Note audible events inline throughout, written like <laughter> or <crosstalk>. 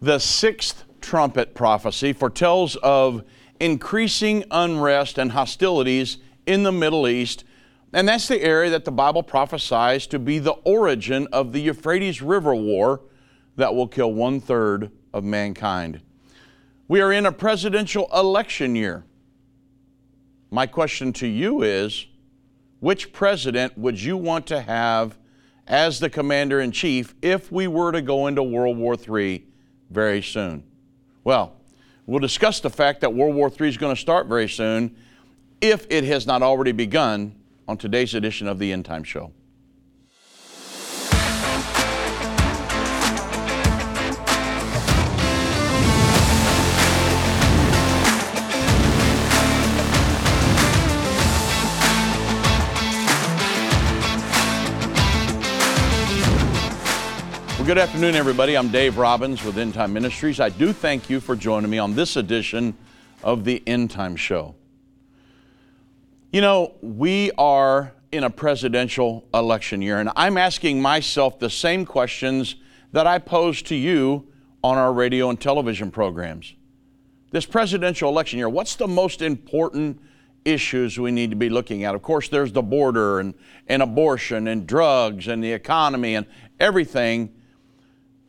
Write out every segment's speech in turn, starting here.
The sixth trumpet prophecy foretells of increasing unrest and hostilities in the Middle East, and that's the area that the Bible prophesies to be the origin of the Euphrates River War that will kill one third of mankind. We are in a presidential election year. My question to you is which president would you want to have as the commander in chief if we were to go into World War III very soon? Well, we'll discuss the fact that World War III is going to start very soon if it has not already begun on today's edition of the End Time Show. Good afternoon, everybody. I'm Dave Robbins with End Time Ministries. I do thank you for joining me on this edition of the End Time Show. You know, we are in a presidential election year, and I'm asking myself the same questions that I pose to you on our radio and television programs. This presidential election year, what's the most important issues we need to be looking at? Of course, there's the border and, and abortion and drugs and the economy and everything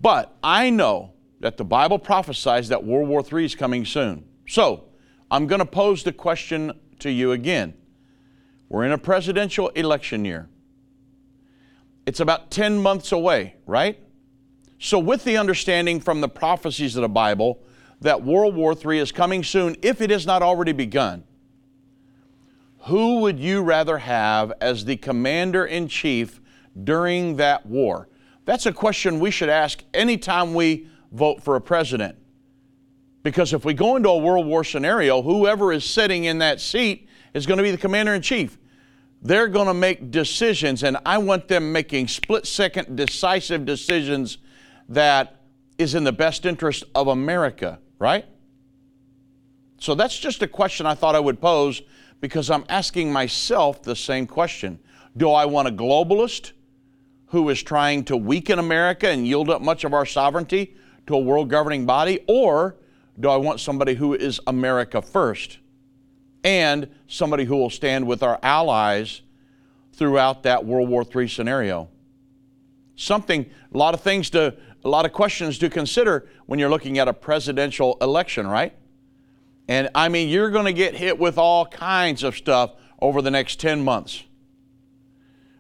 but I know that the Bible prophesies that World War III is coming soon. So I'm going to pose the question to you again. We're in a presidential election year. It's about 10 months away, right? So, with the understanding from the prophecies of the Bible that World War III is coming soon, if it has not already begun, who would you rather have as the commander in chief during that war? That's a question we should ask anytime we vote for a president. Because if we go into a World War scenario, whoever is sitting in that seat is going to be the commander in chief. They're going to make decisions, and I want them making split second, decisive decisions that is in the best interest of America, right? So that's just a question I thought I would pose because I'm asking myself the same question. Do I want a globalist who is trying to weaken America and yield up much of our sovereignty to a world governing body? Or do I want somebody who is America first and somebody who will stand with our allies throughout that World War III scenario? Something, a lot of things to, a lot of questions to consider when you're looking at a presidential election, right? And I mean, you're going to get hit with all kinds of stuff over the next 10 months.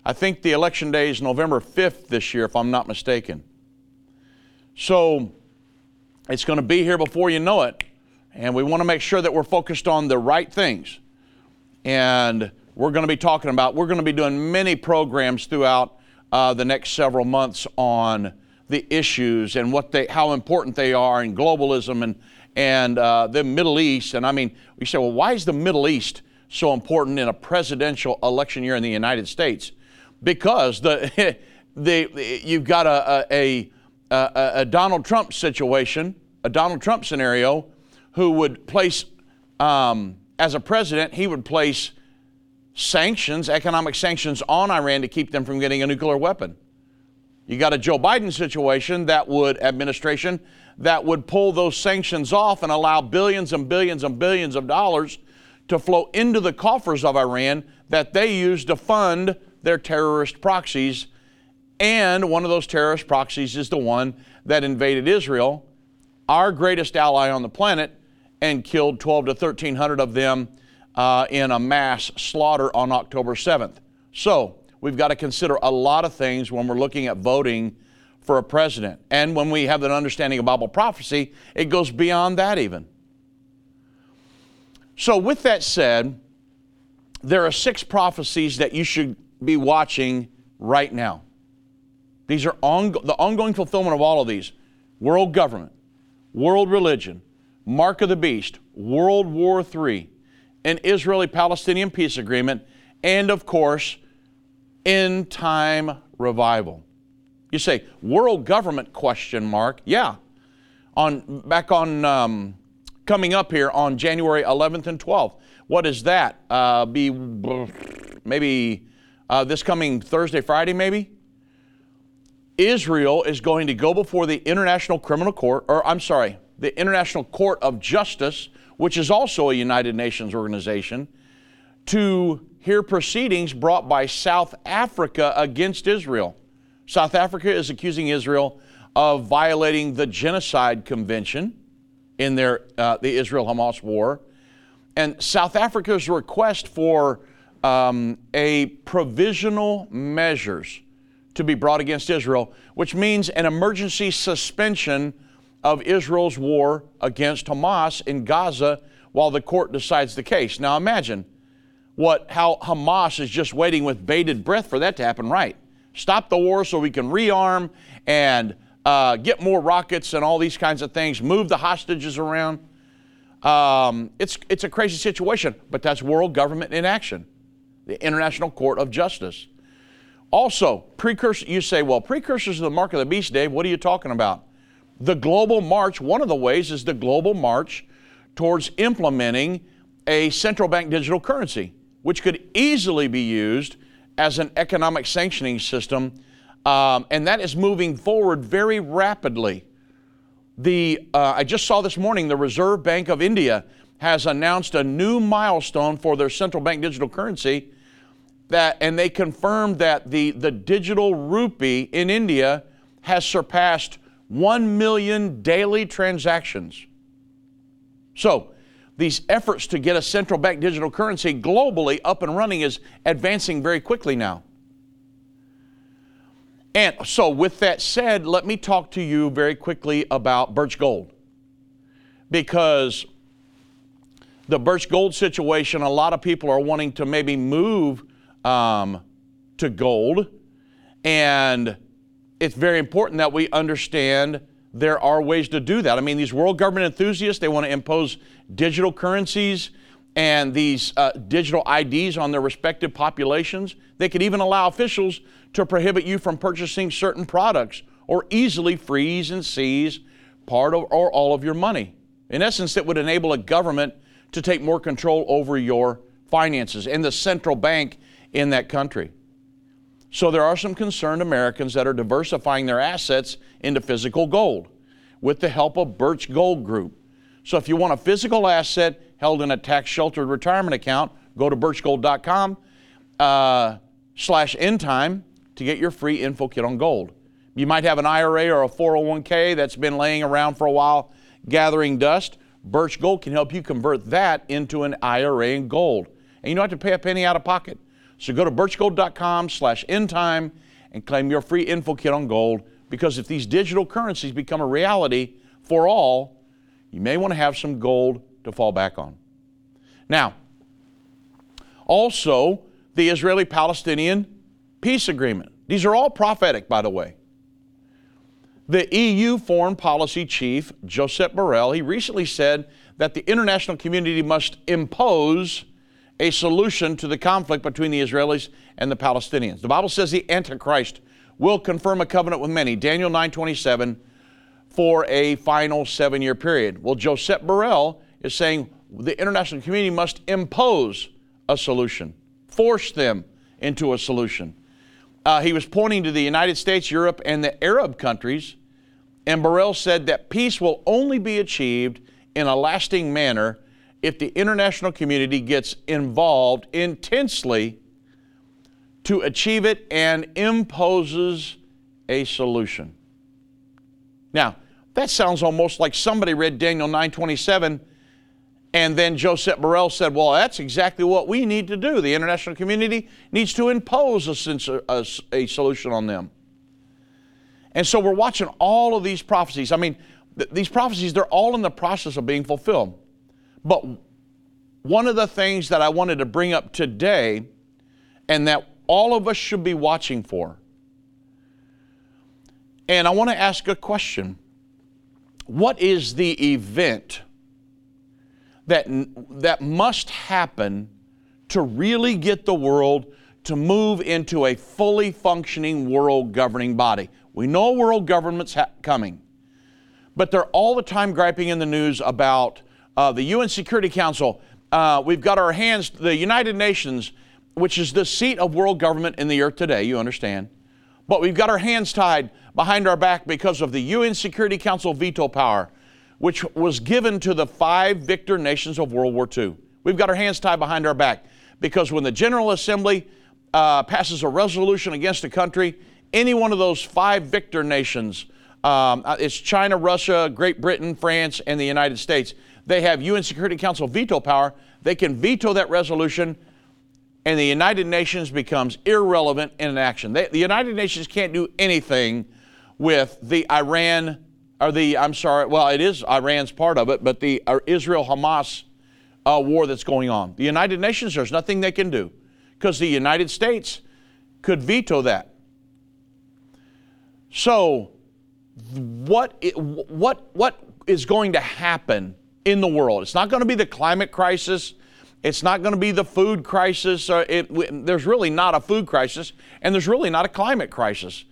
I think the election day is November 5th this year, if I'm not mistaken. So it's going to be here before you know it. And we want to make sure that we're focused on the right things. And we're going to be talking about, we're going to be doing many programs throughout uh, the next several months on the issues and what they, how important they are in globalism and, and uh, the Middle East. And I mean, we say, well, why is the Middle East so important in a presidential election year in the United States? Because <laughs> the, the, you've got a, a, a, a, Donald Trump situation, a Donald Trump scenario, who would place, um, as a president, he would place sanctions, economic sanctions on Iran to keep them from getting a nuclear weapon. You got a Joe Biden situation that would, administration, that would pull those sanctions off and allow billions and billions and billions of dollars to flow into the coffers of Iran that they use to fund their terrorist proxies. And one of those terrorist proxies is the one that invaded Israel, our greatest ally on the planet, and killed 12 to 1,300 of them uh, in a mass slaughter on October 7th. So we've got to consider a lot of things when we're looking at voting for a president. And when we have an understanding of Bible prophecy, it goes beyond that even. So, with that said, there are six prophecies that you should be watching right now. These are on, the ongoing fulfillment of all of these world government, world religion, mark of the beast, World War III, an Israeli Palestinian peace agreement, and of course, end time revival. You say, world government question mark? Yeah. On, back on um, coming up here on January 11th and 12th. What is that? Uh, be maybe uh, this coming Thursday, Friday, maybe. Israel is going to go before the International Criminal Court, or I'm sorry, the International Court of Justice, which is also a United Nations organization, to hear proceedings brought by South Africa against Israel. South Africa is accusing Israel of violating the Genocide Convention in their, uh, the Israel Hamas war. And South Africa's request for um, a provisional measures to be brought against Israel, which means an emergency suspension of Israel's war against Hamas in Gaza while the court decides the case. Now imagine what how Hamas is just waiting with bated breath for that to happen, right? Stop the war so we can rearm and uh, get more rockets and all these kinds of things, move the hostages around. Um, it's, it's a crazy situation, but that's world government in action, the International Court of Justice. Also, precursor, you say, well, precursors of the mark of the beast, Dave, what are you talking about? The global march, one of the ways is the global march towards implementing a central bank digital currency, which could easily be used as an economic sanctioning system. Um, and that is moving forward very rapidly. The, uh, I just saw this morning the Reserve Bank of India has announced a new milestone for their central bank digital currency that, and they confirmed that the, the digital rupee in India has surpassed 1 million daily transactions. So, these efforts to get a central bank digital currency globally up and running is advancing very quickly now. And so, with that said, let me talk to you very quickly about Birch Gold. Because the Birch Gold situation, a lot of people are wanting to maybe move um, to gold. And it's very important that we understand there are ways to do that. I mean, these world government enthusiasts, they want to impose digital currencies and these uh, digital IDs on their respective populations. They could even allow officials to prohibit you from purchasing certain products or easily freeze and seize part of, or all of your money. In essence, it would enable a government to take more control over your finances. And the central bank in that country. So there are some concerned Americans that are diversifying their assets into physical gold with the help of Birch Gold Group. So if you want a physical asset held in a tax sheltered retirement account, go to birchgold.com uh, slash endtime to get your free info kit on gold. You might have an IRA or a 401k that's been laying around for a while gathering dust. Birch Gold can help you convert that into an IRA in gold. And you don't have to pay a penny out of pocket. So go to birchgold.com slash endtime and claim your free info kit on gold because if these digital currencies become a reality for all, you may want to have some gold to fall back on. Now, also the Israeli Palestinian peace agreement. These are all prophetic, by the way. The EU foreign policy chief, Josep Borrell, he recently said that the international community must impose a solution to the conflict between the Israelis and the Palestinians. The Bible says the Antichrist will confirm a covenant with many, Daniel 9:27, for a final seven-year period. Well, Josep Borrell is saying the international community must impose a solution, force them into a solution. Uh, he was pointing to the United States, Europe, and the Arab countries, and Borrell said that peace will only be achieved in a lasting manner if the international community gets involved intensely to achieve it and imposes a solution. Now, that sounds almost like somebody read Daniel 9:27 and then Joseph Borrell said, "Well, that's exactly what we need to do. The international community needs to impose a, a, a solution on them." And so we're watching all of these prophecies. I mean, th- these prophecies they're all in the process of being fulfilled. But one of the things that I wanted to bring up today, and that all of us should be watching for, and I want to ask a question What is the event that, that must happen to really get the world to move into a fully functioning world governing body? We know world government's ha- coming, but they're all the time griping in the news about uh, the UN Security Council. Uh, we've got our hands, the United Nations, which is the seat of world government in the earth today, you understand. But we've got our hands tied behind our back because of the UN Security Council veto power, which was given to the five victor nations of World War II. We've got our hands tied behind our back because when the General Assembly uh, passes a resolution against a country, any one of those five victor nations, um, uh, it's China, Russia, Great Britain, France, and the United States, they have UN Security Council veto power. They can veto that resolution, and the United Nations becomes irrelevant in an action. They, the United Nations can't do anything with the Iran, or the, I'm sorry, well, it is Iran's part of it, but the uh, Israel Hamas uh, war that's going on. The United Nations, there's nothing they can do because the United States could veto that. So, what, what, what is going to happen in the world? It's not going to be the climate crisis. It's not going to be the food crisis. Uh, it, there's really not a food crisis, and there's really not a climate crisis.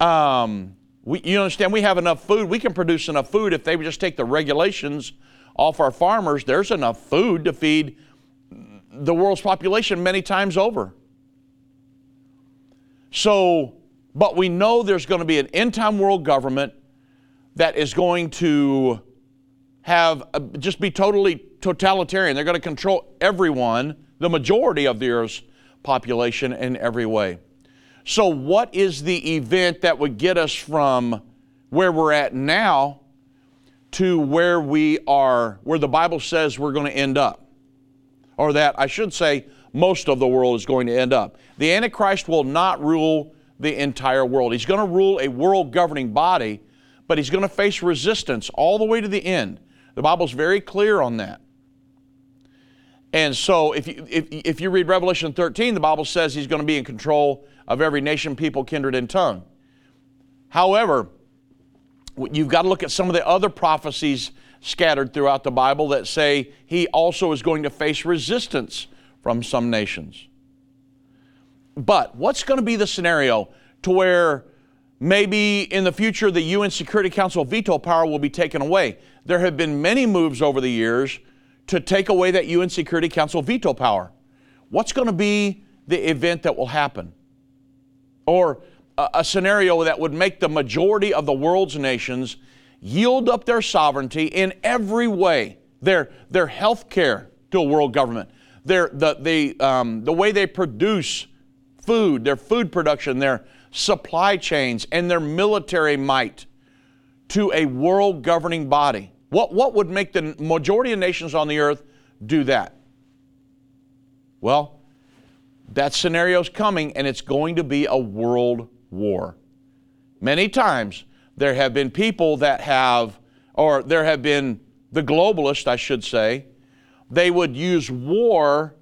Um, we, you understand, we have enough food. We can produce enough food if they would just take the regulations off our farmers. There's enough food to feed the world's population many times over. So, but we know there's going to be an end time world government that is going to have uh, just be totally totalitarian. They're going to control everyone, the majority of the Earth's population in every way. So, what is the event that would get us from where we're at now to where we are, where the Bible says we're going to end up? Or that, I should say, most of the world is going to end up. The Antichrist will not rule the entire world. He's going to rule a world governing body, but he's going to face resistance all the way to the end. The Bible's very clear on that. And so, if you, if, if you read Revelation 13, the Bible says he's going to be in control of every nation, people, kindred, and tongue. However, you've got to look at some of the other prophecies scattered throughout the Bible that say he also is going to face resistance from some nations. But what's going to be the scenario to where maybe in the future the UN Security Council veto power will be taken away? There have been many moves over the years to take away that UN Security Council veto power. What's going to be the event that will happen? Or a, a scenario that would make the majority of the world's nations yield up their sovereignty in every way their, their health care to a world government, their, the, the, um, the way they produce food, their food production, their supply chains, and their military might to a world governing body. What, what would make the majority of nations on the earth do that? Well, that scenario is coming and it's going to be a world war. Many times there have been people that have, or there have been the globalists, I should say, they would use war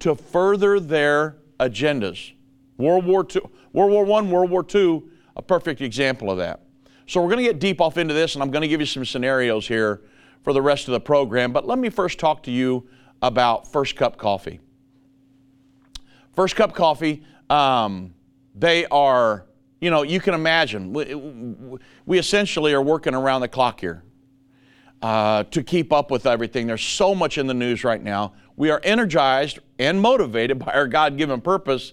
to further their agendas. World War II, World War I, World War II, a perfect example of that. So we're going to get deep off into this, and I'm going to give you some scenarios here for the rest of the program. But let me first talk to you about First Cup Coffee. First Cup Coffee, um, they are, you know, you can imagine, we, we essentially are working around the clock here. Uh, to keep up with everything. There's so much in the news right now. We are energized and motivated by our God given purpose,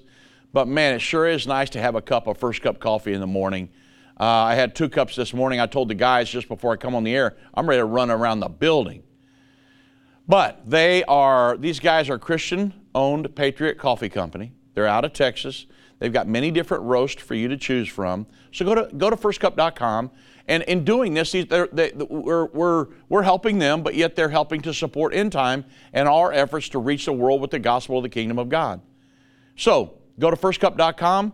but man, it sure is nice to have a cup of first cup coffee in the morning uh, I had two cups this morning. I told the guys just before I come on the air, I'm ready to run around the building. But they are, these guys are Christian owned Patriot Coffee Company. They're out of Texas. They've got many different roasts for you to choose from. So go to, go to firstcup.com. And in doing this, they, we're, we're, we're helping them, but yet they're helping to support End Time and our efforts to reach the world with the gospel of the kingdom of God. So go to firstcup.com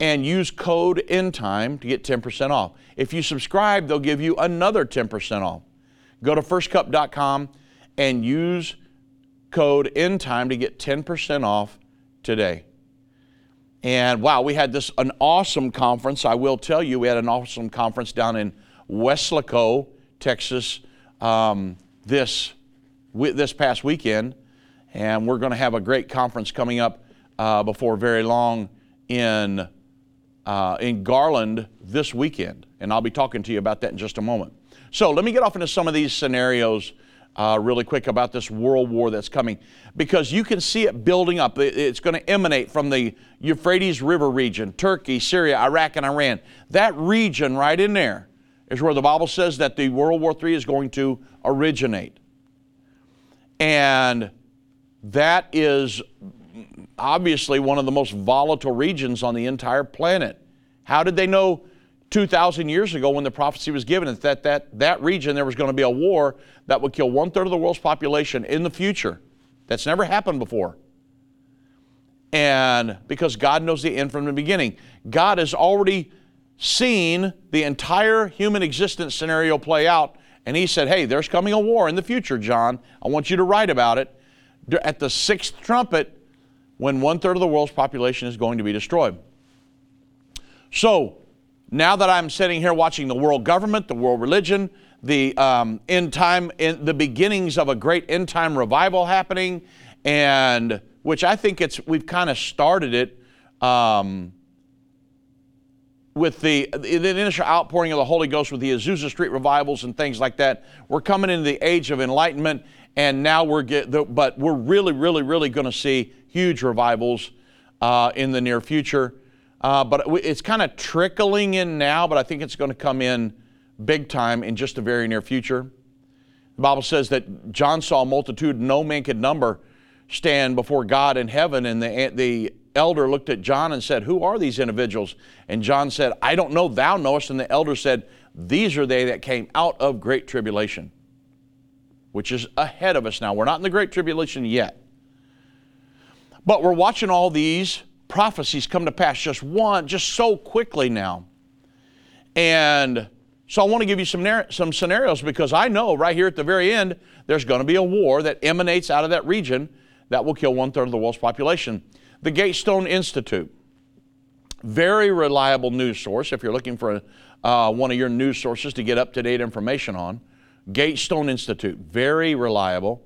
and use code ENDTIME to get 10% off. If you subscribe, they'll give you another 10% off. Go to firstcup.com and use code ENDTIME to get 10% off today. And wow, we had this an awesome conference. I will tell you, we had an awesome conference down in Weslaco, Texas, um, this this past weekend, and we're going to have a great conference coming up uh, before very long in uh, in Garland this weekend, and I'll be talking to you about that in just a moment. So let me get off into some of these scenarios uh, really quick about this world war that's coming because you can see it building up. It's going to emanate from the Euphrates River region, Turkey, Syria, Iraq, and Iran. That region right in there is where the Bible says that the World War III is going to originate. And that is obviously one of the most volatile regions on the entire planet. How did they know 2,000 years ago when the prophecy was given that that, that region there was going to be a war that would kill one third of the world's population in the future? That's never happened before. And because God knows the end from the beginning, God has already seen the entire human existence scenario play out. And He said, Hey, there's coming a war in the future, John. I want you to write about it. At the sixth trumpet, when one third of the world's population is going to be destroyed. So, now that I'm sitting here watching the world government, the world religion, the um, end time, in the beginnings of a great end time revival happening, and which I think it's we've kind of started it um, with the, the initial outpouring of the Holy Ghost with the Azusa Street revivals and things like that. We're coming into the age of enlightenment, and now we're get, but we're really, really, really going to see huge revivals uh, in the near future. Uh, but it's kind of trickling in now, but I think it's going to come in big time in just the very near future. The Bible says that John saw a multitude no man could number stand before God in heaven, and the, the elder looked at John and said, Who are these individuals? And John said, I don't know, thou knowest. And the elder said, These are they that came out of great tribulation, which is ahead of us now. We're not in the great tribulation yet. But we're watching all these prophecies come to pass just one, just so quickly now. And so I want to give you some, some scenarios because I know right here at the very end, there's going to be a war that emanates out of that region that will kill one third of the world's population. The Gatestone Institute, very reliable news source if you're looking for uh, one of your news sources to get up to date information on. Gatestone Institute, very reliable.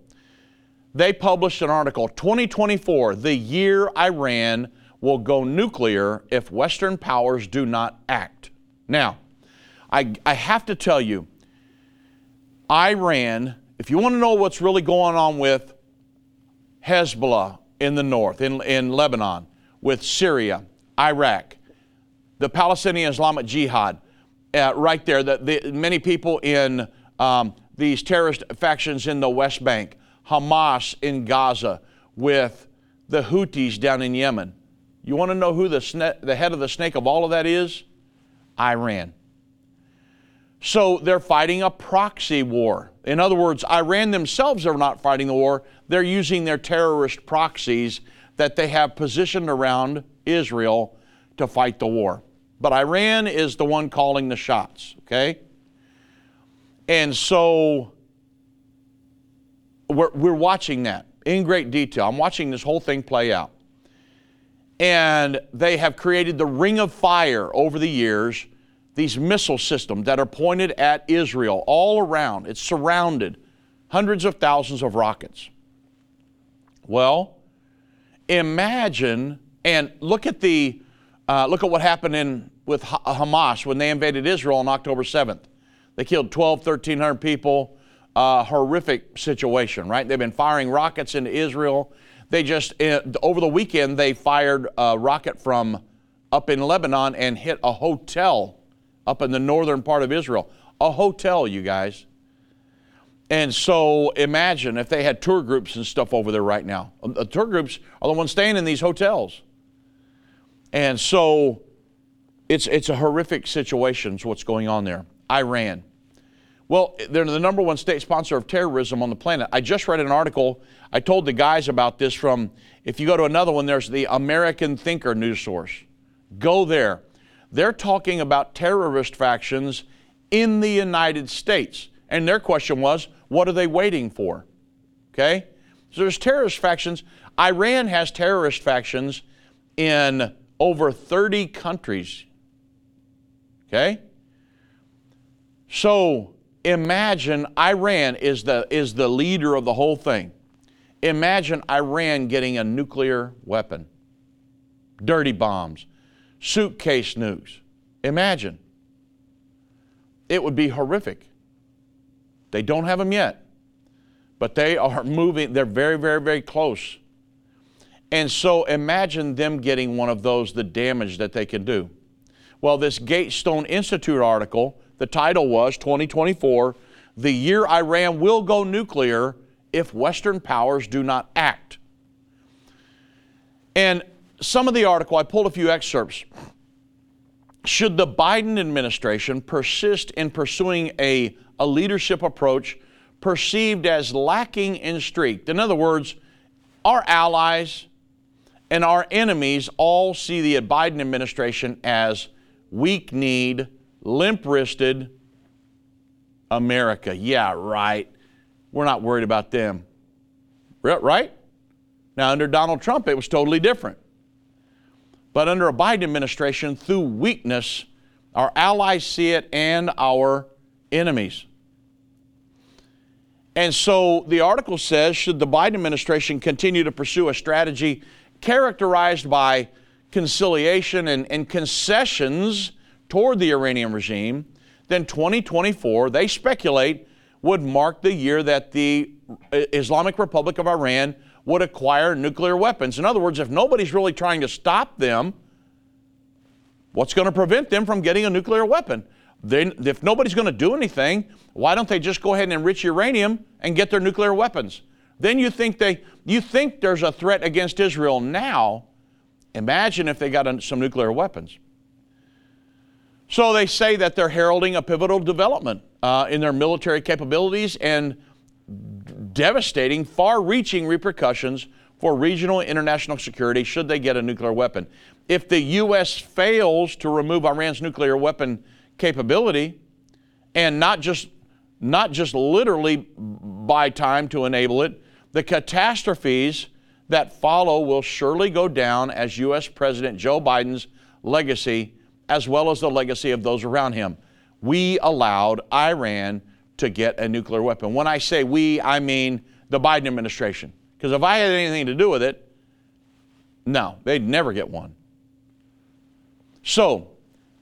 They published an article 2024, the year Iran will go nuclear if Western powers do not act. Now, I, I have to tell you, Iran, if you want to know what's really going on with Hezbollah in the north, in, in Lebanon, with Syria, Iraq, the Palestinian Islamic Jihad, uh, right there, the, the, many people in um, these terrorist factions in the West Bank, Hamas in Gaza, with the Houthis down in Yemen. You want to know who the, sne- the head of the snake of all of that is? Iran. So they're fighting a proxy war. In other words, Iran themselves are not fighting the war, they're using their terrorist proxies that they have positioned around Israel to fight the war. But Iran is the one calling the shots, okay? And so we're, we're watching that in great detail. I'm watching this whole thing play out. And they have created the ring of fire over the years, these missile systems that are pointed at Israel all around. It's surrounded, hundreds of thousands of rockets. Well, imagine and look at the uh, look at what happened in with Hamas when they invaded Israel on October 7th. They killed 12, 1,300 people. Uh, horrific situation, right? They've been firing rockets into Israel. They just, uh, over the weekend, they fired a rocket from up in Lebanon and hit a hotel up in the northern part of Israel. A hotel, you guys. And so imagine if they had tour groups and stuff over there right now. Uh, the tour groups are the ones staying in these hotels. And so it's, it's a horrific situation, is what's going on there. Iran. Well, they're the number one state sponsor of terrorism on the planet. I just read an article. I told the guys about this from, if you go to another one, there's the American Thinker news source. Go there. They're talking about terrorist factions in the United States. And their question was, what are they waiting for? Okay? So there's terrorist factions. Iran has terrorist factions in over 30 countries. Okay? So imagine Iran is the, is the leader of the whole thing. Imagine Iran getting a nuclear weapon, dirty bombs, suitcase nukes. Imagine. It would be horrific. They don't have them yet. but they are <laughs> moving, they're very, very, very close. And so imagine them getting one of those, the damage that they can do. Well, this Gatestone Institute article, the title was 2024 The Year Iran Will Go Nuclear If Western Powers Do Not Act. And some of the article, I pulled a few excerpts. Should the Biden administration persist in pursuing a, a leadership approach perceived as lacking in strength? In other words, our allies and our enemies all see the Biden administration as weak kneed, limp wristed America. Yeah, right. We're not worried about them. Right? Now, under Donald Trump, it was totally different. But under a Biden administration, through weakness, our allies see it and our enemies. And so the article says should the Biden administration continue to pursue a strategy characterized by conciliation and, and concessions toward the Iranian regime, then 2024, they speculate, would mark the year that the uh, Islamic Republic of Iran would acquire nuclear weapons. In other words, if nobody's really trying to stop them, what's going to prevent them from getting a nuclear weapon? Then, if nobody's going to do anything, why don't they just go ahead and enrich uranium and get their nuclear weapons? Then you think they, you think there's a threat against Israel now. Imagine if they got some nuclear weapons. So they say that they're heralding a pivotal development uh, in their military capabilities and devastating, far reaching repercussions for regional and international security should they get a nuclear weapon. If the U.S. fails to remove Iran's nuclear weapon capability, and not just, not just literally buy time to enable it, the catastrophes that follow will surely go down as U.S. President Joe Biden's legacy, as well as the legacy of those around him. We allowed Iran to get a nuclear weapon. When I say we, I mean the Biden administration. Because if I had anything to do with it, no, they'd never get one. So,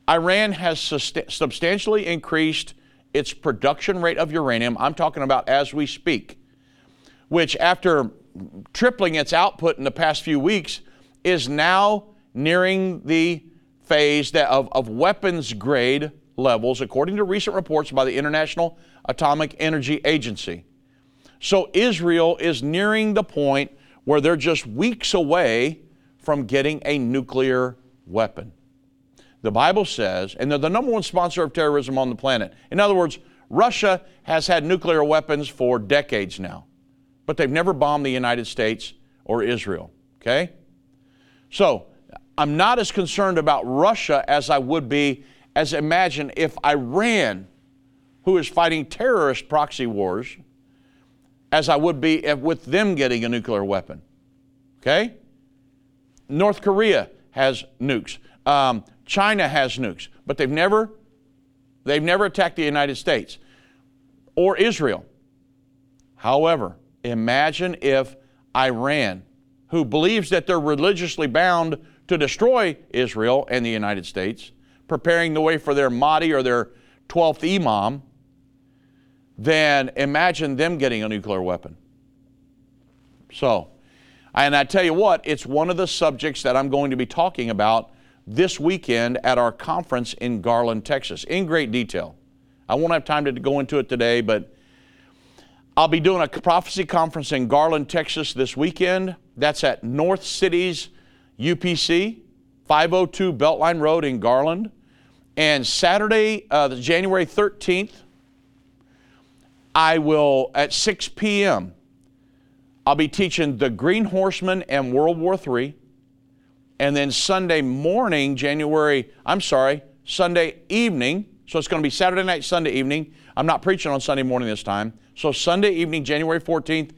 Iran has substantially increased its production rate of uranium. I'm talking about as we speak, which, after tripling its output in the past few weeks, is now nearing the phase of, of weapons grade levels, according to recent reports by the International Atomic Energy Agency. So Israel is nearing the point where they're just weeks away from getting a nuclear weapon. The Bible says, and they're the number one sponsor of terrorism on the planet. In other words, Russia has had nuclear weapons for decades now, but they've never bombed the United States or Israel. Okay? So, I'm not as concerned about Russia as I would be as imagine if Iran, who is fighting terrorist proxy wars, as I would be with them getting a nuclear weapon. Okay? North Korea has nukes. Um, China has nukes, but they've never, they've never attacked the United States or Israel. However, imagine if Iran, who believes that they're religiously bound to destroy Israel and the United States, preparing the way for their Mahdi or their 12th Imam, then imagine them getting a nuclear weapon. So, and I tell you what, it's one of the subjects that I'm going to be talking about this weekend at our conference in Garland, Texas, in great detail. I won't have time to go into it today, but I'll be doing a prophecy conference in Garland, Texas this weekend. That's at North Cities UPC, 502 Beltline Road in Garland. And Saturday, uh, January 13th, I will, at 6 p.m., I'll be teaching the Green Horseman and World War III. And then Sunday morning, January, I'm sorry, Sunday evening, so it's going to be Saturday night, Sunday evening. I'm not preaching on Sunday morning this time. So Sunday evening, January 14th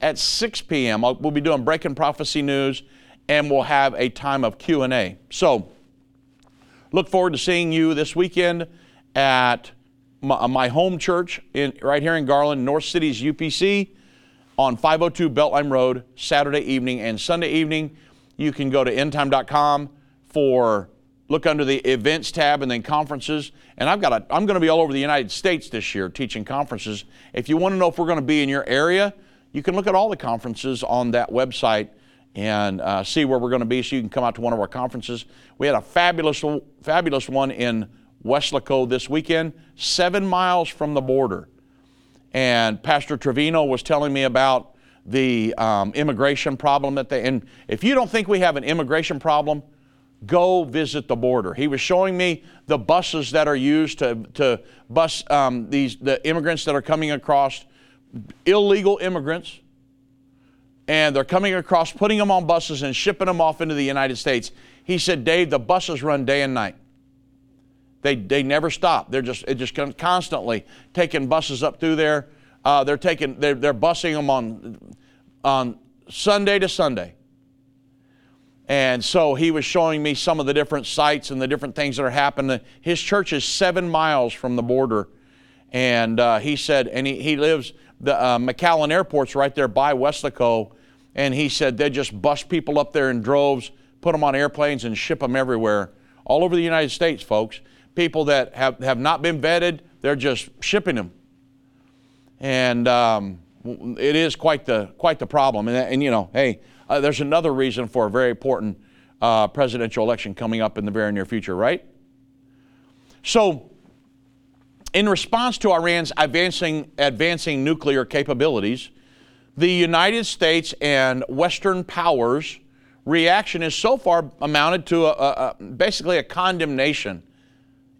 at 6 p.m., I'll, we'll be doing Breaking Prophecy News and we'll have a time of Q&A. So look forward to seeing you this weekend at my, uh, my home church in, right here in Garland, North Cities UPC on 502 Beltline Road, Saturday evening and Sunday evening. You can go to endtime.com for look under the events tab and then conferences. And I've got a, I'm going to be all over the United States this year teaching conferences. If you want to know if we're going to be in your area, You can look at all the conferences on that website and uh, see where we're going to be so you can come out to one of our conferences. We had a fabulous, fabulous one in Weslaco this weekend, seven miles from the border. And Pastor Trevino was telling me about the um, immigration problem that they, and if you don't think we have an immigration problem, go visit the border. He was showing me the buses that are used to, to bus um, these, the immigrants that are coming across, illegal immigrants, and they're coming across, putting them on buses and shipping them off into the United States. He said, Dave, the buses run day and night. They, they never stop. They're just, it just constantly taking buses up through there. Uh, they're taking, they're, they're busing them on, on Sunday to Sunday. And so he was showing me some of the different sites and the different things that are happening. His church is seven miles from the border. And uh, he said, and he, he lives, the uh, McAllen Airport's right there by Weslaco. And he said they just bust people up there in droves, put them on airplanes, and ship them everywhere, all over the United States, folks. People that have, have not been vetted, they're just shipping them. And um, it is quite the, quite the problem. And, and you know, hey, uh, there's another reason for a very important uh, presidential election coming up in the very near future, right? So, in response to Iran's advancing, advancing nuclear capabilities, the United States and Western powers' reaction is so far amounted to a, a, a, basically a condemnation.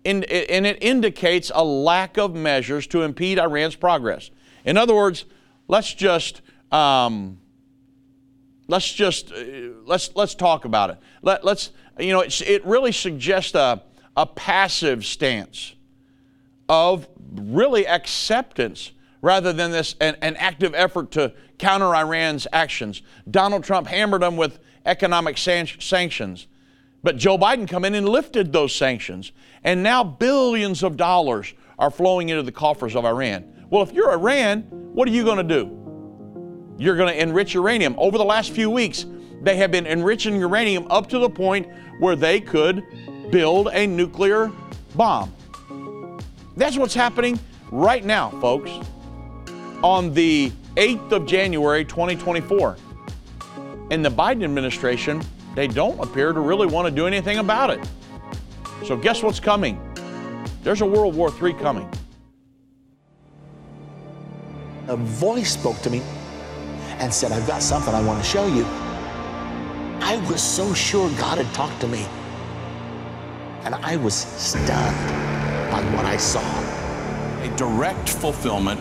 In, and it indicates a lack of measures to impede Iran's progress. In other words, let's just um, let's just uh, let's let's talk about it. Let, let's you know it really suggests a, a passive stance of really acceptance rather than this an, an active effort to counter Iran's actions. Donald Trump hammered them with economic san- sanctions. But Joe Biden come in and lifted those sanctions. And now billions of dollars are flowing into the coffers of Iran. Well, if you're Iran, what are you going to do? You're going to enrich uranium. Over the last few weeks, they have been enriching uranium up to the point where they could build a nuclear bomb. That's what's happening right now, folks, on the 8th of January 2024. In the Biden administration, they don't appear to really want to do anything about it. So, guess what's coming? There's a World War III coming. A voice spoke to me and said, I've got something I want to show you. I was so sure God had talked to me. And I was stunned by what I saw. A direct fulfillment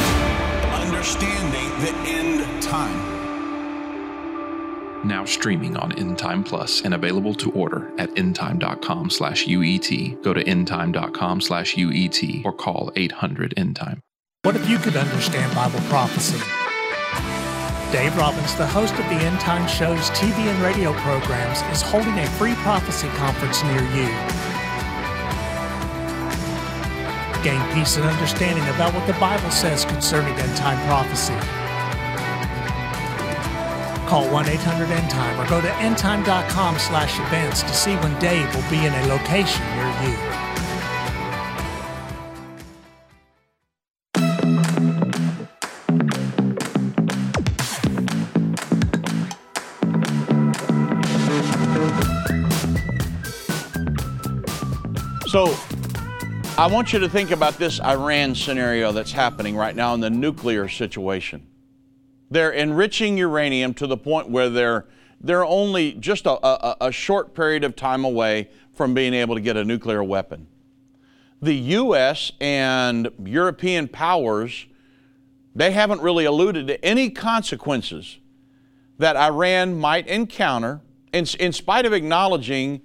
Understanding the end time. Now streaming on Endtime Plus and available to order at endtime.com slash UET. Go to endtime.com slash UET or call 800 Endtime. What if you could understand Bible prophecy? Dave Robbins, the host of the End Time Show's TV and radio programs, is holding a free prophecy conference near you. Gain peace and understanding about what the Bible says concerning end time prophecy. Call 1-800-END-TIME or go to endtime.com slash events to see when Dave will be in a location near you. So I want you to think about this Iran scenario that's happening right now in the nuclear situation. They're enriching uranium to the point where they're, they're only just a, a, a short period of time away from being able to get a nuclear weapon. The U.S. and European powers, they haven't really alluded to any consequences that Iran might encounter, in, in spite of acknowledging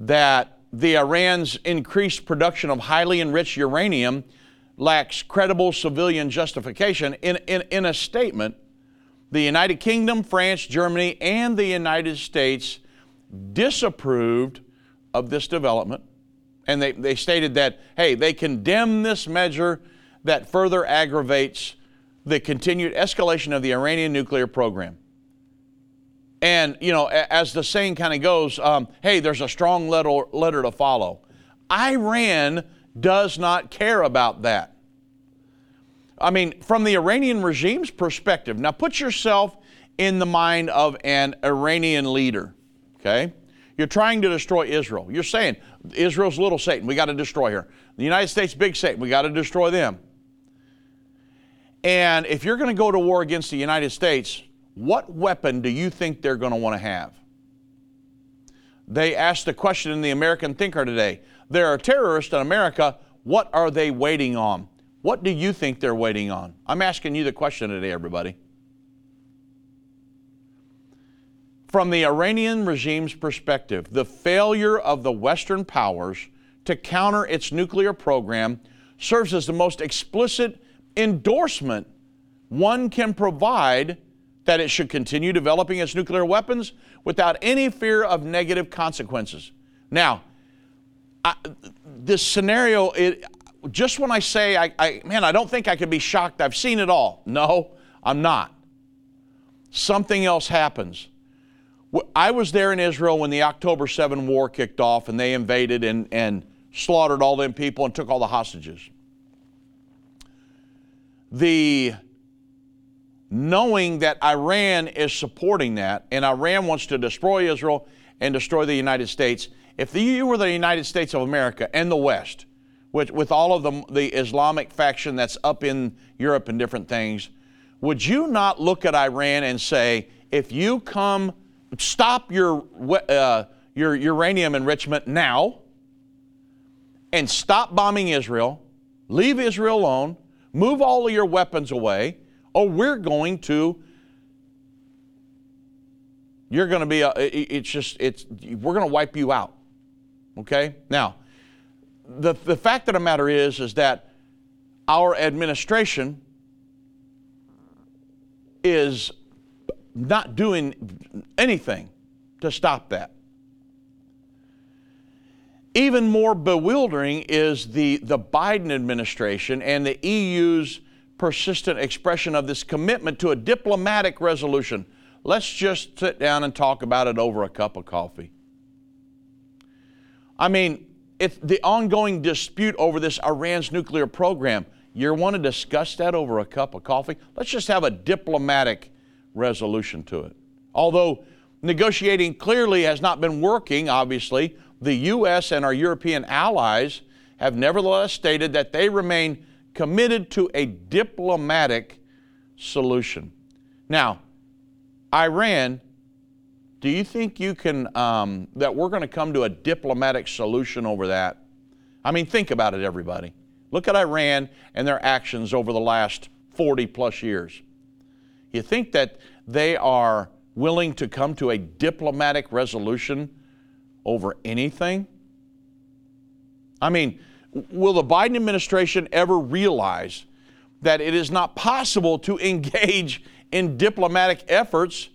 that the Iran's increased production of highly enriched uranium lacks credible civilian justification in, in, in a statement the United Kingdom, France, Germany, and the United States disapproved of this development. And they, they stated that, hey, they condemn this measure that further aggravates the continued escalation of the Iranian nuclear program. And, you know, as the saying kind of goes, um, hey, there's a strong letter, letter to follow. Iran does not care about that. I mean, from the Iranian regime's perspective, now put yourself in the mind of an Iranian leader, okay? You're trying to destroy Israel. You're saying Israel's little Satan, we got to destroy her. The United States, big Satan, we got to destroy them. And if you're going to go to war against the United States, what weapon do you think they're going to want to have? They asked the question in the American Thinker today. There are terrorists in America. What are they waiting on? What do you think they're waiting on? I'm asking you the question today, everybody. From the Iranian regime's perspective, the failure of the Western powers to counter its nuclear program serves as the most explicit endorsement one can provide that it should continue developing its nuclear weapons without any fear of negative consequences. Now, I, this scenario, it, just when I say, I, I, man, I don't think I could be shocked, I've seen it all. No, I'm not. Something else happens. I was there in Israel when the October 7 war kicked off and they invaded and, and slaughtered all them people and took all the hostages. The knowing that Iran is supporting that and Iran wants to destroy Israel and destroy the United States, if you were the United States of America and the West, with, with all of the, the Islamic faction that's up in Europe and different things, would you not look at Iran and say, if you come, stop your, uh, your uranium enrichment now and stop bombing Israel, leave Israel alone, move all of your weapons away, or we're going to you're going to be a, it's just it's we're going to wipe you out. Okay? Now the, the fact of the matter is is that our administration is not doing anything to stop that even more bewildering is the, the Biden administration and the EU's persistent expression of this commitment to a diplomatic resolution. Let's just sit down and talk about it over a cup of coffee. I mean, it's the ongoing dispute over this Iran's nuclear program. You want to discuss that over a cup of coffee? Let's just have a diplomatic resolution to it. Although negotiating clearly has not been working, obviously, the U.S. and our European allies have nevertheless stated that they remain committed to a diplomatic solution. Now, Iran, do you think you can, um, that we're going to come to a diplomatic solution over that? I mean, think about it, everybody. Look at Iran and their actions over the last 40 plus years. You think that they are willing to come to a diplomatic resolution over anything? I mean, will the Biden administration ever realize that it is not possible to <laughs> engage in diplomatic efforts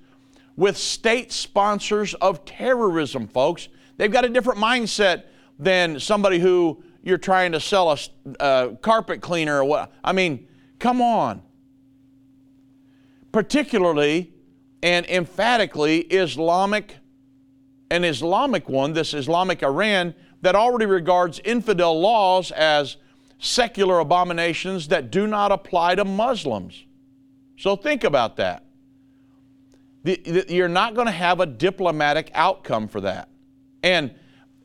with state sponsors of terrorism, folks? They've got a different mindset than somebody who you're trying to sell a uh, carpet cleaner or what. I mean, come on. Particularly and emphatically Islamic, an Islamic one, this Islamic Iran, that already regards infidel laws as secular abominations that do not apply to Muslims. So think about that. You're not going to have a diplomatic outcome for that. And,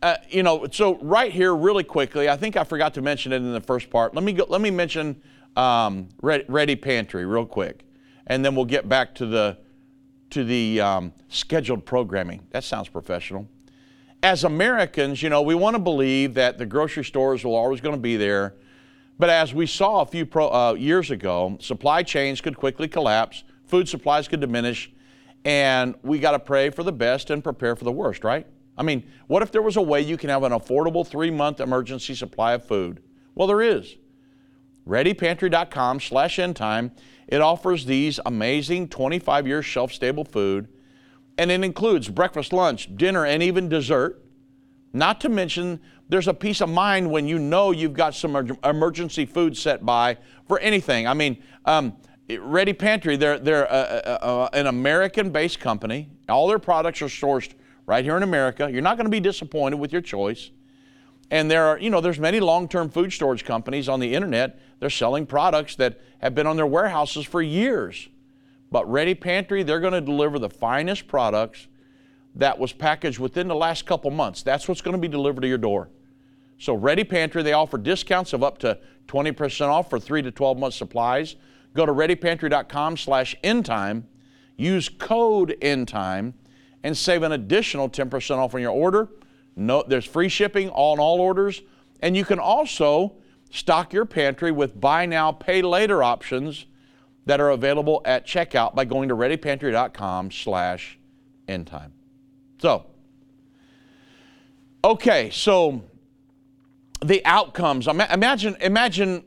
uh, you know, so right here, really quickly, I think I forgot to mention it in the first part. Let me, go, let me mention um, Ready, Ready Pantry real quick, and then we'll get back to the, to the um, scheduled programming. That sounds professional as Americans, you know, we want to believe that the grocery stores will always going to be there. But as we saw a few pro, uh, years ago, supply chains could quickly collapse, food supplies could diminish, and we got to pray for the best and prepare for the worst, right? I mean, what if there was a way you can have an affordable three month emergency supply of food? Well, there is. readypantry.com slash endtime. It offers these amazing 25 year shelf stable food, and it includes breakfast, lunch, dinner, and even dessert. Not to mention, there's a peace of mind when you know you've got some emergency food set by for anything. I mean, um, Ready Pantry, they're, they're a, a, a, an American based company. All their products are sourced right here in America. You're not going to be disappointed with your choice. And there are, you know, there's many long-term food storage companies on the internet. They're selling products that have been on their warehouses for years. But Ready Pantry, they're going to deliver the finest products that was packaged within the last couple months. That's what's going to be delivered to your door. So Ready Pantry, they offer discounts of up to 20% off for 3 to 12 month supplies. Go to readypantry.com slash endtime, use code endtime, and save an additional 10% off on your order. No, there's free shipping on all orders, and you can also stock your pantry with buy now, pay later options that are available at checkout by going to readypantry.com slash endtime. So, okay, so the outcomes. Imagine, imagine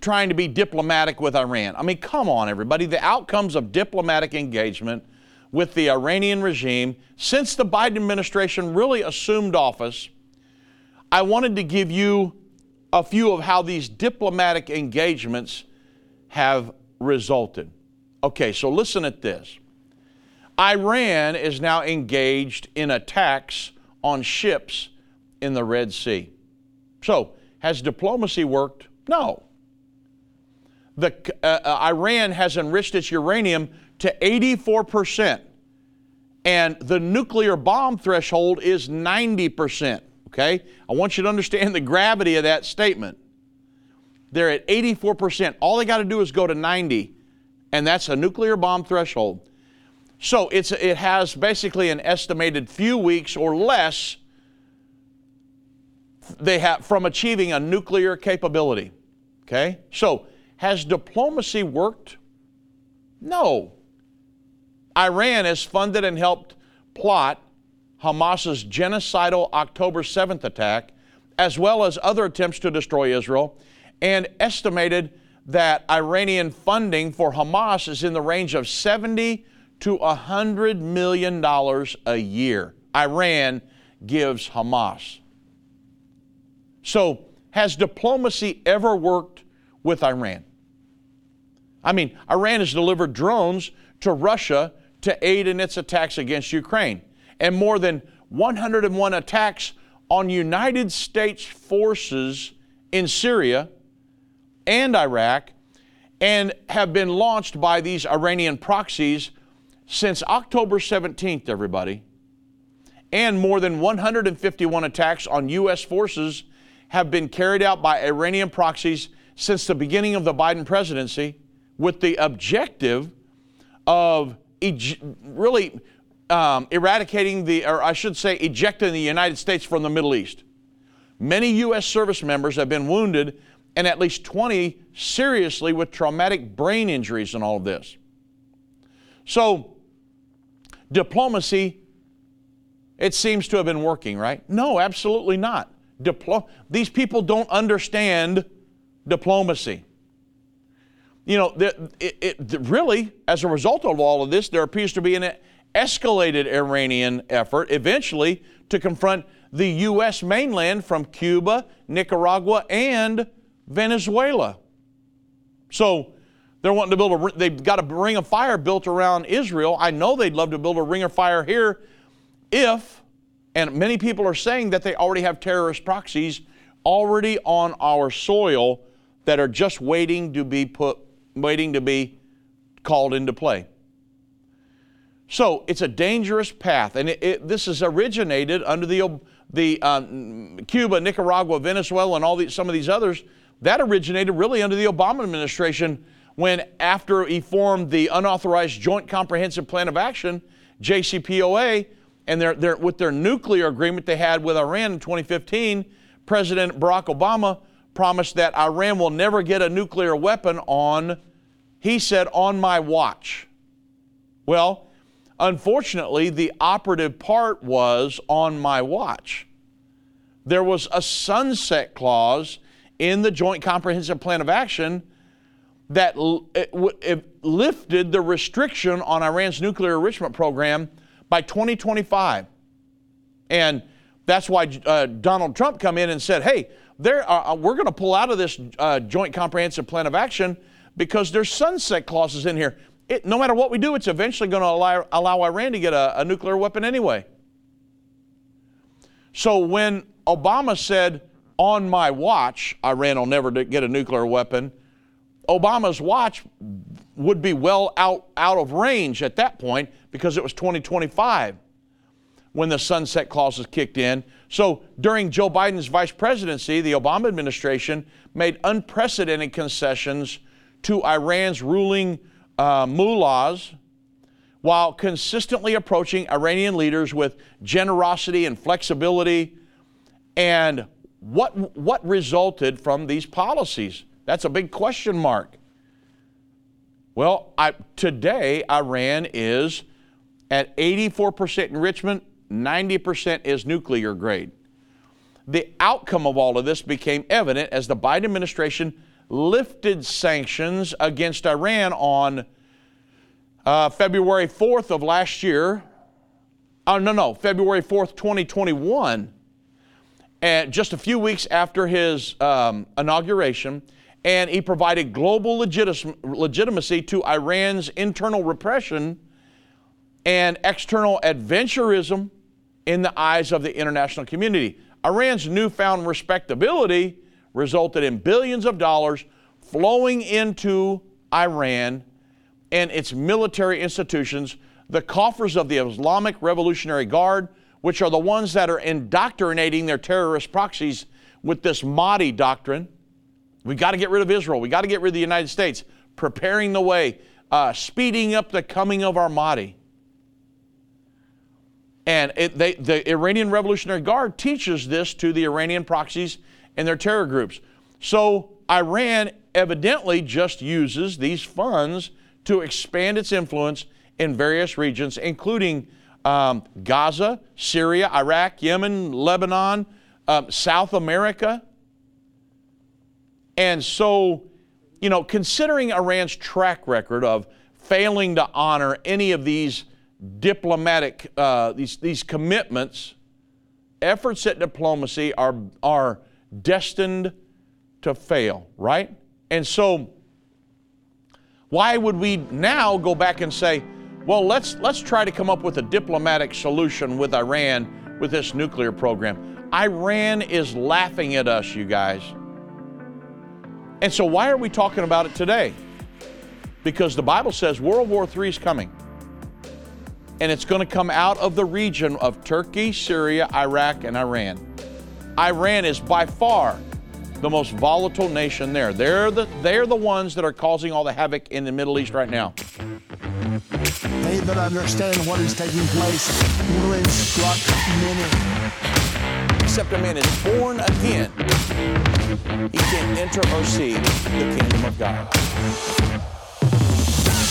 trying to be diplomatic with Iran. I mean, come on, everybody. The outcomes of diplomatic engagement with the Iranian regime since the Biden administration really assumed office. I wanted to give you a few of how these diplomatic engagements have resulted. Okay, so listen at this. Iran is now engaged in attacks on ships in the Red Sea. So, has diplomacy worked? No. The, uh, uh, Iran has enriched its uranium to 84%, and the nuclear bomb threshold is 90%. Okay? I want you to understand the gravity of that statement. They're at 84%. All they got to do is go to 90, and that's a nuclear bomb threshold. So it's, it has basically an estimated few weeks or less they have from achieving a nuclear capability. Okay? So has diplomacy worked? No. Iran has funded and helped plot Hamas's genocidal October 7th attack, as well as other attempts to destroy Israel, and estimated that Iranian funding for Hamas is in the range of 70 to 100 million dollars a year. Iran gives Hamas. So, has diplomacy ever worked with Iran? I mean, Iran has delivered drones to Russia to aid in its attacks against Ukraine, and more than 101 attacks on United States forces in Syria and Iraq, and have been launched by these Iranian proxies since October 17th, everybody. And more than 151 attacks on U.S. forces have been carried out by Iranian proxies since the beginning of the Biden presidency with the objective of really um, eradicating the, or I should say, ejecting the United States from the Middle East. Many U.S. service members have been wounded, and at least 20 seriously with traumatic brain injuries in all of this. So, diplomacy, it seems to have been working, right? No, absolutely not. Diplo- these people don't understand diplomacy you know, it, it, really, as a result of all of this, there appears to be an escalated Iranian effort eventually to confront the U.S. mainland from Cuba, Nicaragua, and Venezuela. So they're wanting to build a, they've got a ring of fire built around Israel. I know they'd love to build a ring of fire here if, and many people are saying that they already have terrorist proxies already on our soil that are just waiting to be put waiting to be called into play. So it's a dangerous path, and it, it, this is originated under the, the um, Cuba, Nicaragua, Venezuela, and all these, some of these others. That originated really under the Obama administration when, after he formed the Unauthorized Joint Comprehensive Plan of Action, JCPOA, and their, their, with their nuclear agreement they had with Iran in 2015, President Barack Obama promised that Iran will never get a nuclear weapon on he said, on my watch. Well, unfortunately, the operative part was on my watch. There was a sunset clause in the Joint Comprehensive Plan of Action that lifted the restriction on Iran's nuclear enrichment program by 2025. And that's why uh, Donald Trump come in and said, hey, are, uh, we're going to pull out of this uh, Joint Comprehensive Plan of Action because there's sunset clauses in here. It, no matter what we do, it's eventually going to allow, allow Iran to get a, a nuclear weapon anyway. So when Obama said, on my watch, Iran will never get a nuclear weapon, Obama's watch would be well out, out of range at that point because it was 2025 when the sunset clauses kicked in. So during Joe Biden's vice presidency, the Obama administration made unprecedented concessions to Iran's ruling uh, mullahs while consistently approaching Iranian leaders with generosity and flexibility. And what, what resulted from these policies? That's a big question mark. Well, I, today, Iran is at 84% enrichment, 90% is nuclear grade. The outcome of all of this became evident as the Biden administration lifted sanctions against Iran on uh, February 4th of last year. Oh, no, no, February 4th, 2021. And just a few weeks after his um, inauguration, and he provided global legitimacy to Iran's internal repression and external adventurism in the eyes of the international community. Iran's newfound respectability resulted in billions of dollars flowing into Iran and its military institutions, the coffers of the Islamic Revolutionary Guard, which are the ones that are indoctrinating their terrorist proxies with this Mahdi doctrine we got to get rid of Israel. We got to get rid of the United States, preparing the way, uh, speeding up the coming of our Mahdi. And it, they, the Iranian Revolutionary Guard teaches this to the Iranian proxies and their terror groups. So Iran evidently just uses these funds to expand its influence in various regions, including um, Gaza, Syria, Iraq, Yemen, Lebanon, um, South America. And so, you know, considering Iran's track record of failing to honor any of these diplomatic, uh, these, these commitments, efforts at diplomacy are, are destined to fail, right? And so, why would we now go back and say, well, let's, let's try to come up with a diplomatic solution with Iran with this nuclear program? Iran is laughing at us, you guys. And so, why are we talking about it today? Because the Bible says World War III is coming. And it's going to come out of the region of Turkey, Syria, Iraq, and Iran. Iran is by far the most volatile nation there. They're the, they're the ones that are causing all the havoc in the Middle East right now. They that understand what is taking place will instruct many. Except a man is born again he can't enter or see the kingdom of God.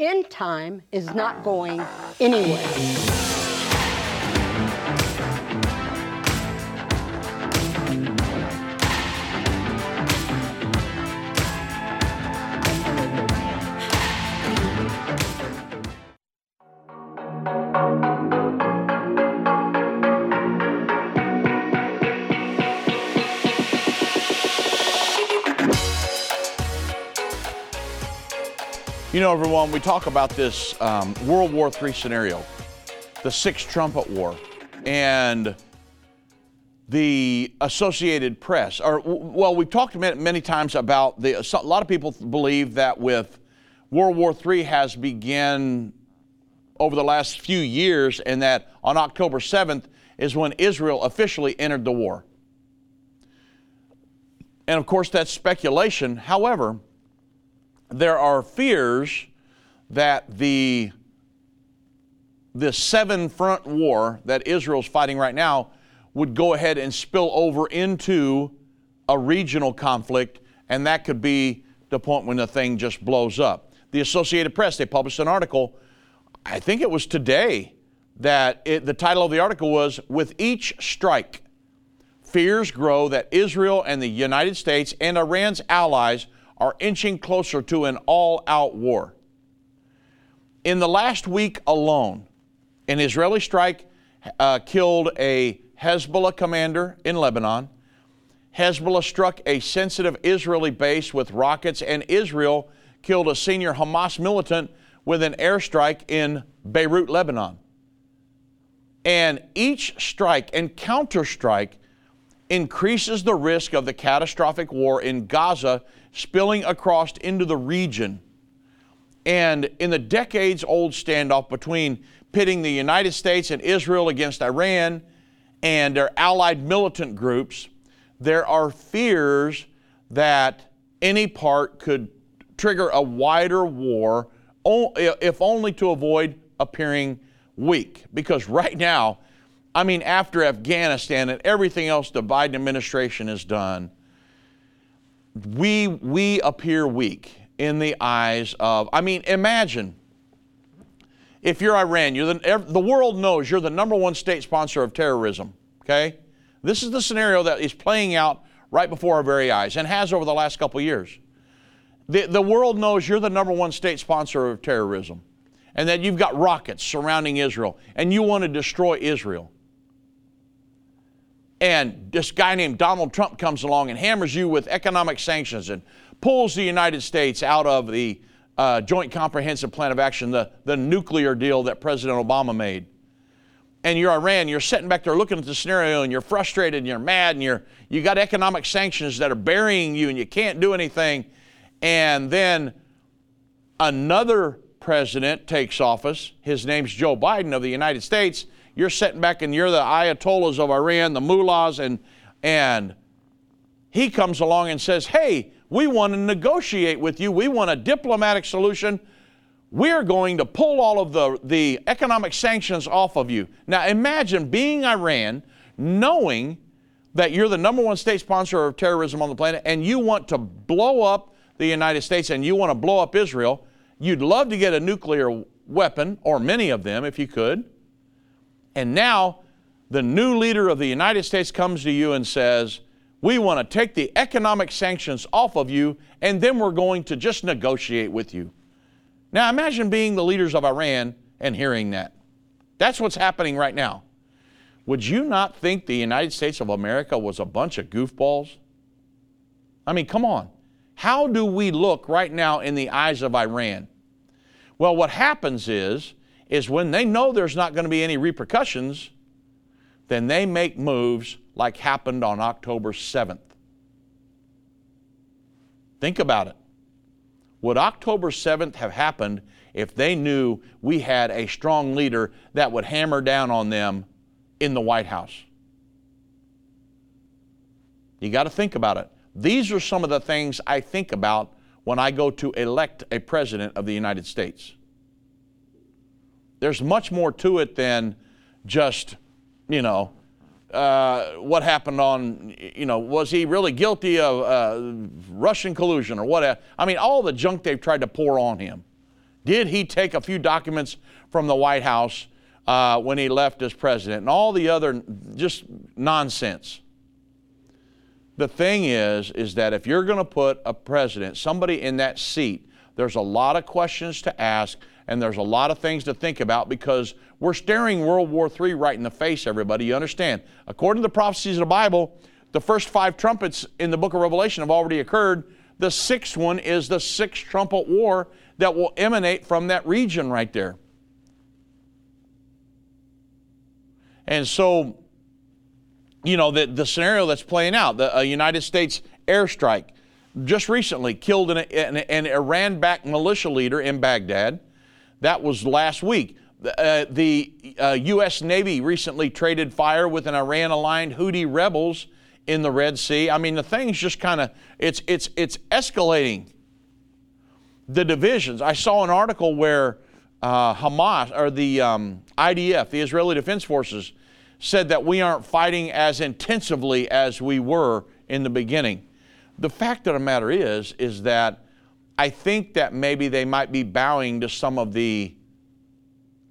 End time is not going anywhere. You know, everyone, we talk about this um, World War III scenario, the Sixth Trumpet War, and the Associated Press. Or, well, we've talked many times about the. A lot of people believe that with World War III has begun over the last few years, and that on October 7th is when Israel officially entered the war. And of course, that's speculation. However, there are fears that the the seven front war that Israel's fighting right now would go ahead and spill over into a regional conflict, and that could be the point when the thing just blows up. The Associated Press, they published an article, I think it was today, that it, the title of the article was With Each Strike, Fears Grow That Israel and the United States and Iran's allies are inching closer to an all out war. In the last week alone, an Israeli strike uh, killed a Hezbollah commander in Lebanon. Hezbollah struck a sensitive Israeli base with rockets, and Israel killed a senior Hamas militant with an airstrike in Beirut, Lebanon. And each strike and counterstrike increases the risk of the catastrophic war in Gaza spilling across into the region. And in the decades old standoff between pitting the United States and Israel against Iran and their allied militant groups, there are fears that any part could trigger a wider war, if only to avoid appearing weak. Because right now, I mean, after Afghanistan and everything else the Biden administration has done, we, we appear weak in the eyes of, I mean, imagine if you're Iran, you're the, the world knows you're the number one state sponsor of terrorism, okay? This is the scenario that is playing out right before our very eyes and has over the last couple years. The, the world knows you're the number one state sponsor of terrorism and that you've got rockets surrounding Israel and you want to destroy Israel. And this guy named Donald Trump comes along and hammers you with economic sanctions and pulls the United States out of the uh, Joint Comprehensive Plan of Action, the, the nuclear deal that President Obama made. And you're Iran, you're sitting back there looking at the scenario and you're frustrated and you're mad and you're, you got economic sanctions that are burying you and you can't do anything. And then another president takes office. His name's Joe Biden of the United States. You're sitting back and you're the ayatollahs of Iran, the mullahs, and, and he comes along and says, Hey, we want to negotiate with you. We want a diplomatic solution. We're going to pull all of the, the economic sanctions off of you. Now imagine being Iran, knowing that you're the number one state sponsor of terrorism on the planet, and you want to blow up the United States and you want to blow up Israel. You'd love to get a nuclear weapon, or many of them if you could. And now the new leader of the United States comes to you and says, we want to take the economic sanctions off of you, and then we're going to just negotiate with you. Now imagine being the leaders of Iran and hearing that. That's what's happening right now. Would you not think the United States of America was a bunch of goofballs? I mean, come on. How do we look right now in the eyes of Iran? Well, what happens is is when they know there's not going to be any repercussions, then they make moves like happened on October 7th. Think about it. Would October 7th have happened if they knew we had a strong leader that would hammer down on them in the White House? You got to think about it. These are some of the things I think about when I go to elect a president of the United States. There's much more to it than just, you know, uh, what happened on, you know, was he really guilty of uh, Russian collusion or whatever? I mean, all the junk they've tried to pour on him. Did he take a few documents from the White House uh, when he left as president and all the other just nonsense? The thing is, is that if you're going to put a president, somebody in that seat, there's a lot of questions to ask and there's a lot of things to think about because we're staring World War III right in the face, everybody. You understand? According to the prophecies of the Bible, the first five trumpets in the book of Revelation have already occurred. The sixth one is the sixth trumpet war that will emanate from that region right there. And so, you know, the, the scenario that's playing out, the United States airstrike just recently killed an, an, an Iran backed militia leader in Baghdad. That was last week. Uh, the uh, U.S. Navy recently traded fire with an Iran-aligned Houthi rebels in the Red Sea. I mean, the thing's just kind of it's it's it's escalating. the divisions. I saw an article where uh, Hamas or the um, IDF, the Israeli Defense Forces, said that we aren't fighting as intensively as we were in the beginning. The fact of the matter is, is that I think that maybe they might be bowing to some of the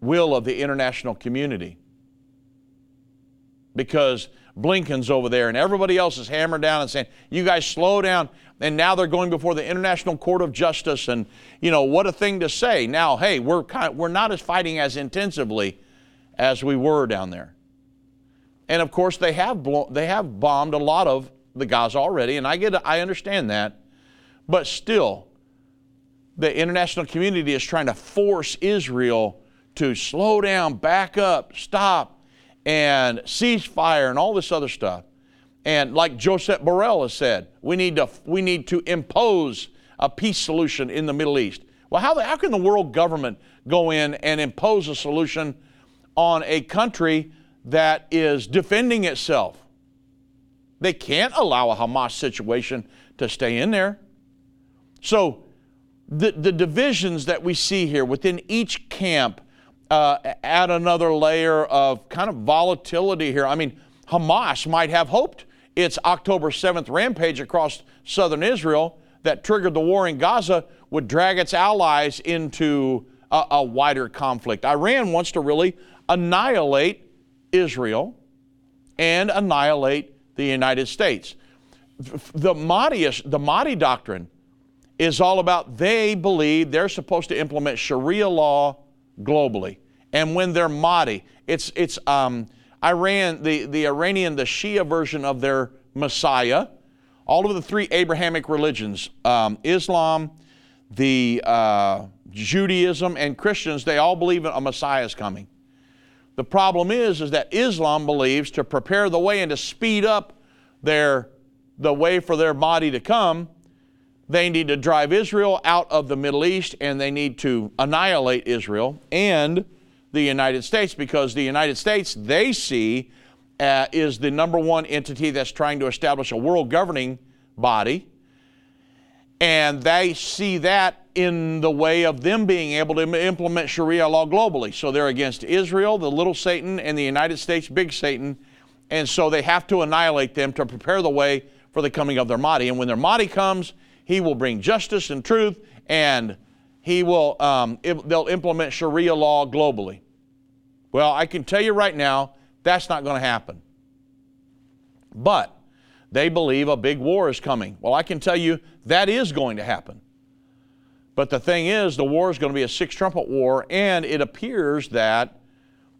will of the international community because Blinken's over there and everybody else is hammered down and saying, you guys slow down. And now they're going before the International Court of Justice and, you know, what a thing to say. Now, hey, we're, kind of, we're not as fighting as intensively as we were down there. And of course, they have, blown, they have bombed a lot of the Gaza already, and I, get, I understand that. But still, the international community is trying to force Israel to slow down, back up, stop, and ceasefire and all this other stuff. And like Joseph Borrell has said, we need to, we need to impose a peace solution in the Middle East. Well, how, the, how can the world government go in and impose a solution on a country that is defending itself? They can't allow a Hamas situation to stay in there. So, the, the divisions that we see here within each camp uh, add another layer of kind of volatility here. I mean, Hamas might have hoped its October 7th rampage across southern Israel that triggered the war in Gaza would drag its allies into a, a wider conflict. Iran wants to really annihilate Israel and annihilate the United States. The Mahdi, the Mahdi doctrine is all about they believe they're supposed to implement Sharia law globally. And when they're Mahdi, it's, it's um, Iran, the, the Iranian, the Shia version of their Messiah. All of the three Abrahamic religions, um, Islam, the uh, Judaism, and Christians, they all believe a Messiah is coming. The problem is, is that Islam believes to prepare the way and to speed up their, the way for their Mahdi to come, they need to drive Israel out of the Middle East and they need to annihilate Israel and the United States because the United States they see uh, is the number one entity that's trying to establish a world governing body. And they see that in the way of them being able to implement Sharia law globally. So they're against Israel, the little Satan, and the United States, big Satan. And so they have to annihilate them to prepare the way for the coming of their Mahdi. And when their Mahdi comes, he will bring justice and truth, and he will, um, they'll implement Sharia law globally. Well, I can tell you right now, that's not going to happen. But they believe a big war is coming. Well, I can tell you that is going to happen. But the thing is, the war is going to be a six trumpet war, and it appears that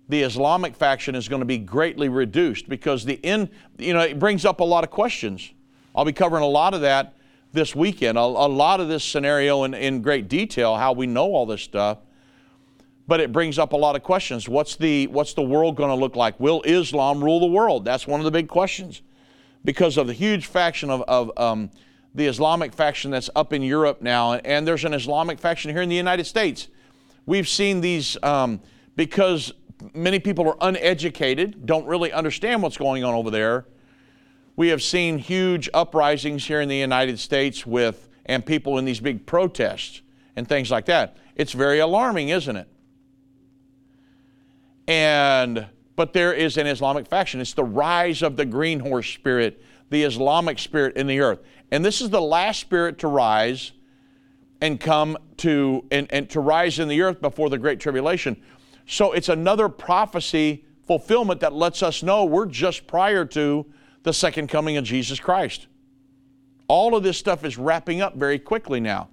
the Islamic faction is going to be greatly reduced because the in, you know, it brings up a lot of questions. I'll be covering a lot of that this weekend, a, a lot of this scenario in, in great detail, how we know all this stuff. But it brings up a lot of questions. What's the, what's the world going to look like? Will Islam rule the world? That's one of the big questions. Because of the huge faction of, of um, the Islamic faction that's up in Europe now, and there's an Islamic faction here in the United States. We've seen these um, because many people are uneducated, don't really understand what's going on over there we have seen huge uprisings here in the United States with and people in these big protests and things like that. It's very alarming, isn't it? And but there is an Islamic faction. It's the rise of the green horse spirit, the Islamic spirit in the earth. And this is the last spirit to rise and come to and, and to rise in the earth before the great tribulation. So it's another prophecy fulfillment that lets us know we're just prior to the second coming of Jesus Christ. All of this stuff is wrapping up very quickly now.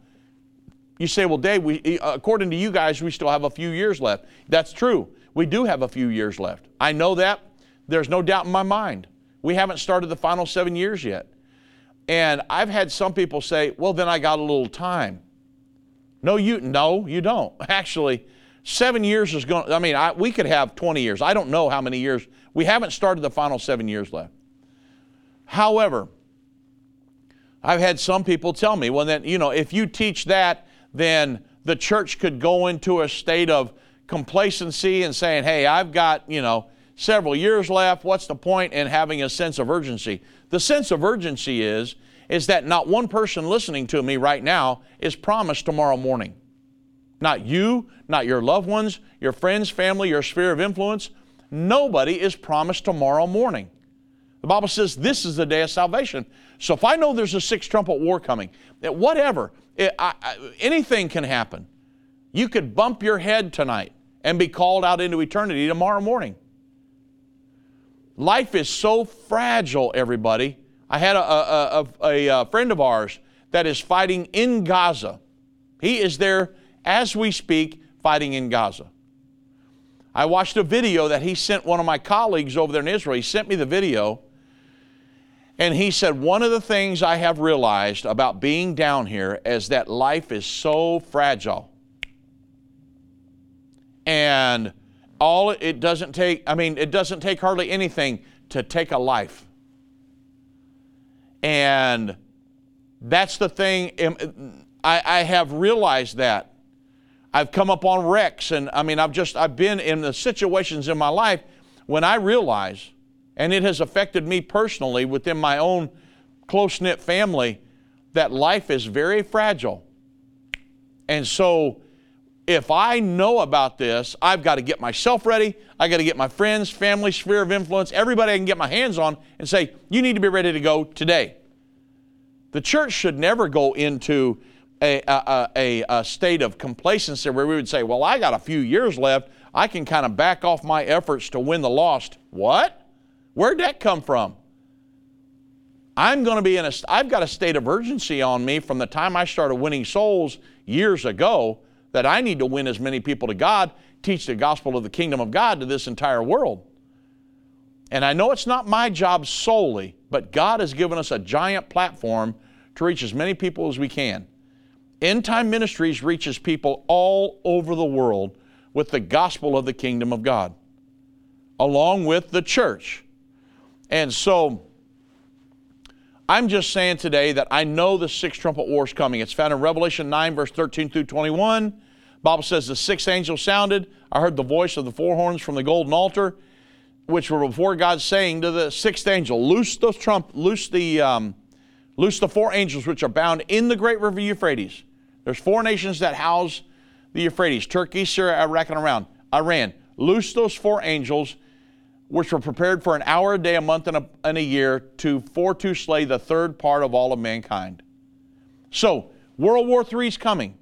You say, well, Dave, we, eh, according to you guys, we still have a few years left. That's true. We do have a few years left. I know that. There's no doubt in my mind. We haven't started the final seven years yet. And I've had some people say, well, then I got a little time. No, you, no, you don't. <laughs> Actually, seven years is going, I mean, I, we could have 20 years. I don't know how many years. We haven't started the final seven years left. However, I've had some people tell me, well, then, you know, if you teach that, then the church could go into a state of complacency and saying, hey, I've got, you know, several years left. What's the point in having a sense of urgency? The sense of urgency is, is that not one person listening to me right now is promised tomorrow morning. Not you, not your loved ones, your friends, family, your sphere of influence. Nobody is promised tomorrow morning. The Bible says this is the day of salvation. So if I know there's a six trumpet war coming, eh, whatever, it, I, I, anything can happen. You could bump your head tonight and be called out into eternity tomorrow morning. Life is so fragile, everybody. I had a, a, a, a, friend of ours that is fighting in Gaza. He is there as we speak, fighting in Gaza. I watched a video that he sent one of my colleagues over there in Israel. He sent me the video, and he said, One of the things I have realized about being down here is that life is so fragile. And all it doesn't take, I mean, it doesn't take hardly anything to take a life. And that's the thing, um, I, I have realized that. I've come up on wrecks, and I mean, I've just, I've been in the situations in my life when I realize, and it has affected me personally within my own close knit family, that life is very fragile. And so, if I know about this, I've got to get myself ready. I got to get my friends, family, sphere of influence, everybody I can get my hands on and say, you need to be ready to go today. The church should never go into a, a, a, a state of complacency where we would say, well, I got a few years left. I can kind of back off my efforts to win the lost. What? Where'd that come from? I'm going to be in a, I've got a state of urgency on me from the time I started winning souls years ago that I need to win as many people to God, teach the gospel of the kingdom of God to this entire world. And I know it's not my job solely, but God has given us a giant platform to reach as many people as we can. Endtime Ministries reaches people all over the world with the gospel of the kingdom of God, along with the church. And so, I'm just saying today that I know the sixth trumpet war is coming. It's found in Revelation 9, verse 13 through 21. Bible says the sixth angel sounded. I heard the voice of the four horns from the golden altar, which were before God, saying to the sixth angel, "Loose the trump, loose the, um, loose the four angels which are bound in the great river Euphrates." There's four nations that house the Euphrates: Turkey, Syria, Iraq, and around Iran. Loose those four angels, which were prepared for an hour a day, a month, and a, and a year, to for to slay the third part of all of mankind. So World War III is coming.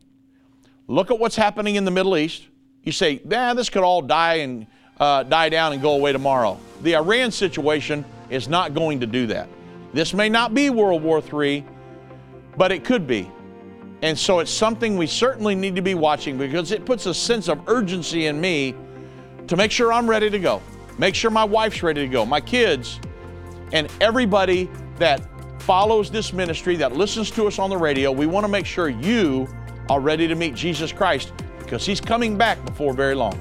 Look at what's happening in the Middle East. You say, nah, this could all die and uh, die down and go away tomorrow. The Iran situation is not going to do that. This may not be World War III, but it could be. And so it's something we certainly need to be watching because it puts a sense of urgency in me to make sure I'm ready to go, make sure my wife's ready to go, my kids, and everybody that follows this ministry, that listens to us on the radio. We want to make sure you are ready to meet Jesus Christ because He's coming back before very long.